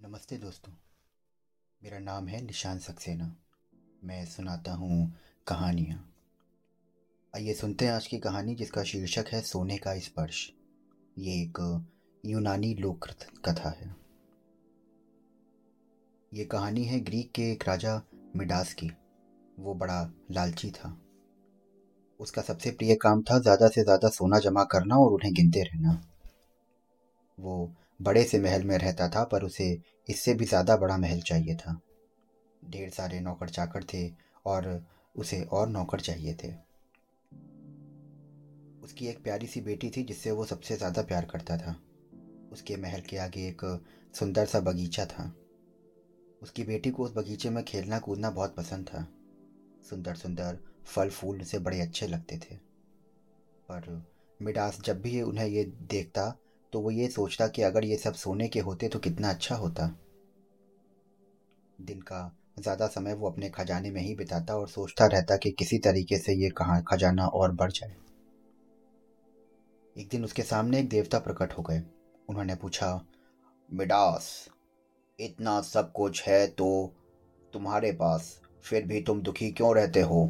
नमस्ते दोस्तों। मेरा नाम है निशान सक्सेना। मैं सुनाता हूँ कहानियाँ। आइए सुनते हैं आज की कहानी जिसका शीर्षक है सोने का स्पर्श। ये एक यूनानी लोक कथा है। ये कहानी है ग्रीक के एक राजा मिडास की। वो बड़ा लालची था। उसका सबसे प्रिय काम था ज़्यादा से ज़्यादा सोना जमा करना और उन्हें गिनते रहना। वो बड़े से महल में रहता था, पर उसे इससे भी ज़्यादा बड़ा महल चाहिए था। ढेर सारे नौकर चाकर थे और उसे और नौकर चाहिए थे। उसकी एक प्यारी सी बेटी थी, जिससे वो सबसे ज़्यादा प्यार करता था। उसके महल के आगे एक सुंदर सा बगीचा था। उसकी बेटी को उस बगीचे में खेलना कूदना बहुत पसंद था। सुंदर सुंदर फल फूल उसे बड़े अच्छे लगते थे। पर मिडास जब भी उन्हें ये देखता तो वो ये सोचता कि अगर ये सब सोने के होते तो कितना अच्छा होता। दिन का ज़्यादा समय वो अपने खजाने में ही बिताता और सोचता रहता कि किसी तरीके से ये कहाँ खजाना और बढ़ जाए। एक दिन उसके सामने एक देवता प्रकट हो गए। उन्होंने पूछा, मिडास, इतना सब कुछ है तो तुम्हारे पास फिर भी तुम दुखी क्यों रहते हो?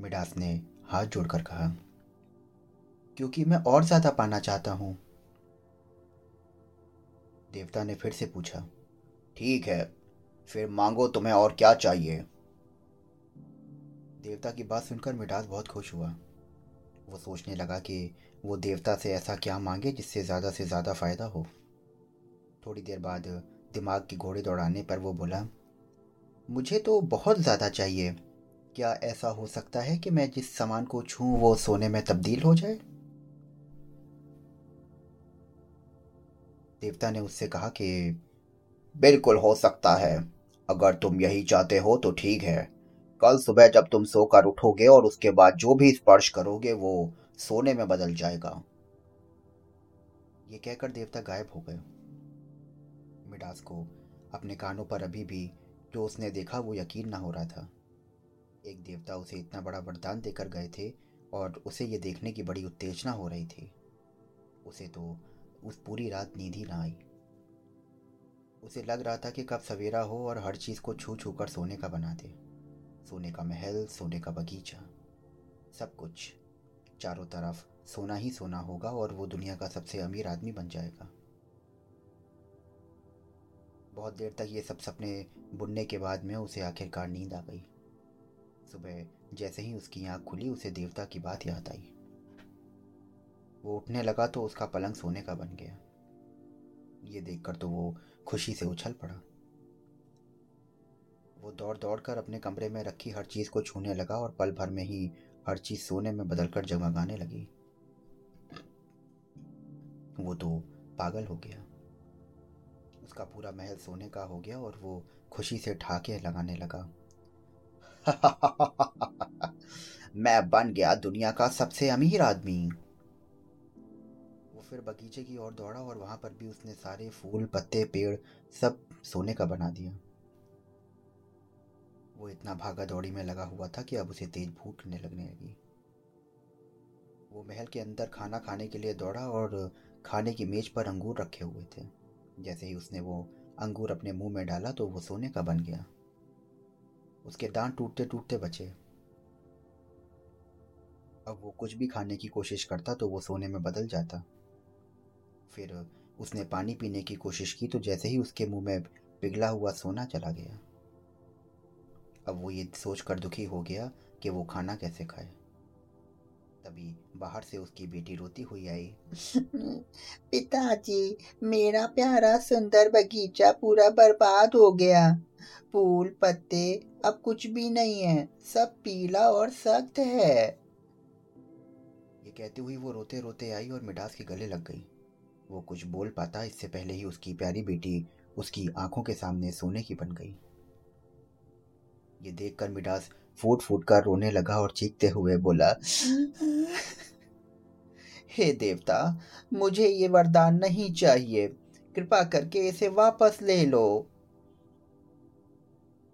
मिडास ने हाथ जोड़कर कहा, क्योंकि मैं और ज़्यादा पाना चाहता हूँ। देवता ने फिर से पूछा, ठीक है, फिर मांगो तुम्हें और क्या चाहिए? देवता की बात सुनकर मिठास बहुत खुश हुआ। वो सोचने लगा कि वो देवता से ऐसा क्या मांगे जिससे ज़्यादा से ज़्यादा फ़ायदा हो। थोड़ी देर बाद दिमाग की घोड़े दौड़ाने पर वो बोला, मुझे तो बहुत ज़्यादा चाहिए। क्या ऐसा हो सकता है कि मैं जिस सामान को छूं वो सोने में तब्दील हो जाए? देवता ने उससे कहा कि, बिल्कुल हो सकता है। अगर तुम यही चाहते हो तो ठीक है। कल सुबह जब तुम सोकर उठोगे और उसके बाद जो भी स्पर्श करोगे, वो सोने में बदल जाएगा। ये कहकर देवता गायब हो गए। मिडास को अपने कानों पर अभी भी जो उसने देखा, वो यकीन ना हो रहा था। एक देवता उसे इतना बड़ा वरदान देकर गए थे और उसे ये देखने की बड़ी उत्तेजना हो रही थी। उसे तो उस पूरी रात नींद ही ना आई। उसे लग रहा था कि कब सवेरा हो और हर चीज़ को छू छू कर सोने का बना दे। सोने का महल, सोने का बगीचा, सब कुछ। चारों तरफ़ सोना ही सोना होगा और वो दुनिया का सबसे अमीर आदमी बन जाएगा। बहुत देर तक ये सब सपने बुनने के बाद में उसे आखिरकार नींद आ गई। सुबह जैसे ही उसकी आँख खुली, उसे देवता की बात याद आई। वो उठने लगा तो उसका पलंग सोने का बन गया। ये देखकर तो वो खुशी से उछल पड़ा। वो दौड़ दौड़ कर अपने कमरे में रखी हर चीज़ को छूने लगा और पल भर में ही हर चीज़ सोने में बदलकर जगमगाने लगी। वो तो पागल हो गया। उसका पूरा महल सोने का हो गया और वो खुशी से ठाके लगाने लगा। मैं बन गया दुनिया का सबसे अमीर आदमी। फिर बगीचे की ओर दौड़ा और वहाँ पर भी उसने सारे फूल, पत्ते, पेड़ सब सोने का बना दिया। वो इतना भागा दौड़ी में लगा हुआ था कि अब उसे तेज भूखने लगने लगी। वो महल के अंदर खाना खाने के लिए दौड़ा और खाने की मेज पर अंगूर रखे हुए थे। जैसे ही उसने वो अंगूर अपने मुँह में डाला तो वो सोने का बन गया। उसके दांत टूटते टूटते बचे। अब वो कुछ भी खाने की कोशिश करता तो वो सोने में बदल जाता। फिर उसने पानी पीने की कोशिश की तो जैसे ही उसके मुँह में पिघला हुआ सोना चला गया। अब वो ये सोचकर दुखी हो गया कि वो खाना कैसे खाए। तभी बाहर से उसकी बेटी रोती हुई आई। पिताजी मेरा प्यारा सुंदर बगीचा पूरा बर्बाद हो गया। फूल पत्ते अब कुछ भी नहीं है सब पीला और सख्त है। ये कहती हुई वो रोते रोते आई और मिठास के गले लग गई। वो कुछ बोल पाता, इससे पहले ही उसकी प्यारी बेटी उसकी आँखों के सामने सोने की बन गई। ये देखकर मिडास फूट फूट कर रोने लगा और चीखते हुए बोला, हे देवता, मुझे ये वरदान नहीं चाहिए। कृपा करके इसे वापस ले लो।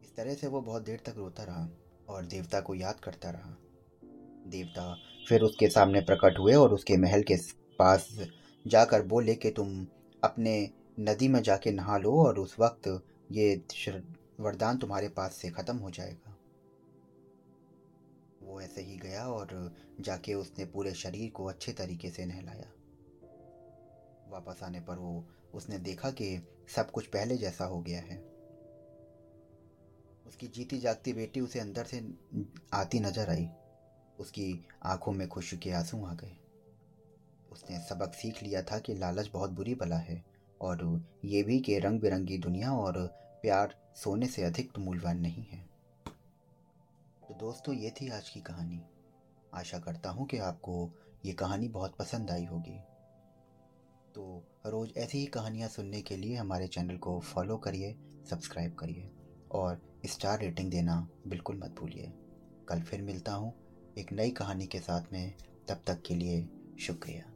इस तरह से वो बहुत देर तक रोता रहा और देवता को याद करता रहा। देवता फिर उसके सामने प्रकट हुए और उसके महल के पास जाकर बोले कि तुम अपने नदी में जाके नहा लो और उस वक्त ये वरदान तुम्हारे पास से ख़त्म हो जाएगा। वो ऐसे ही गया और जाके उसने पूरे शरीर को अच्छे तरीके से नहलाया। वापस आने पर वो, उसने देखा कि सब कुछ पहले जैसा हो गया है। उसकी जीती जागती बेटी उसे अंदर से आती नज़र आई। उसकी आँखों में खुशी के आँसू आ गए। उसने सबक सीख लिया था कि लालच बहुत बुरी बला है, और ये भी कि रंग बिरंगी दुनिया और प्यार सोने से अधिक मूल्यवान नहीं है। तो दोस्तों, ये थी आज की कहानी। आशा करता हूँ कि आपको ये कहानी बहुत पसंद आई होगी। तो रोज़ ऐसी ही कहानियाँ सुनने के लिए हमारे चैनल को फॉलो करिए, सब्सक्राइब करिए, और स्टार रेटिंग देना बिल्कुल मत भूलिए। कल फिर मिलता हूँ एक नई कहानी के साथ में, तब तक के लिए शुक्रिया।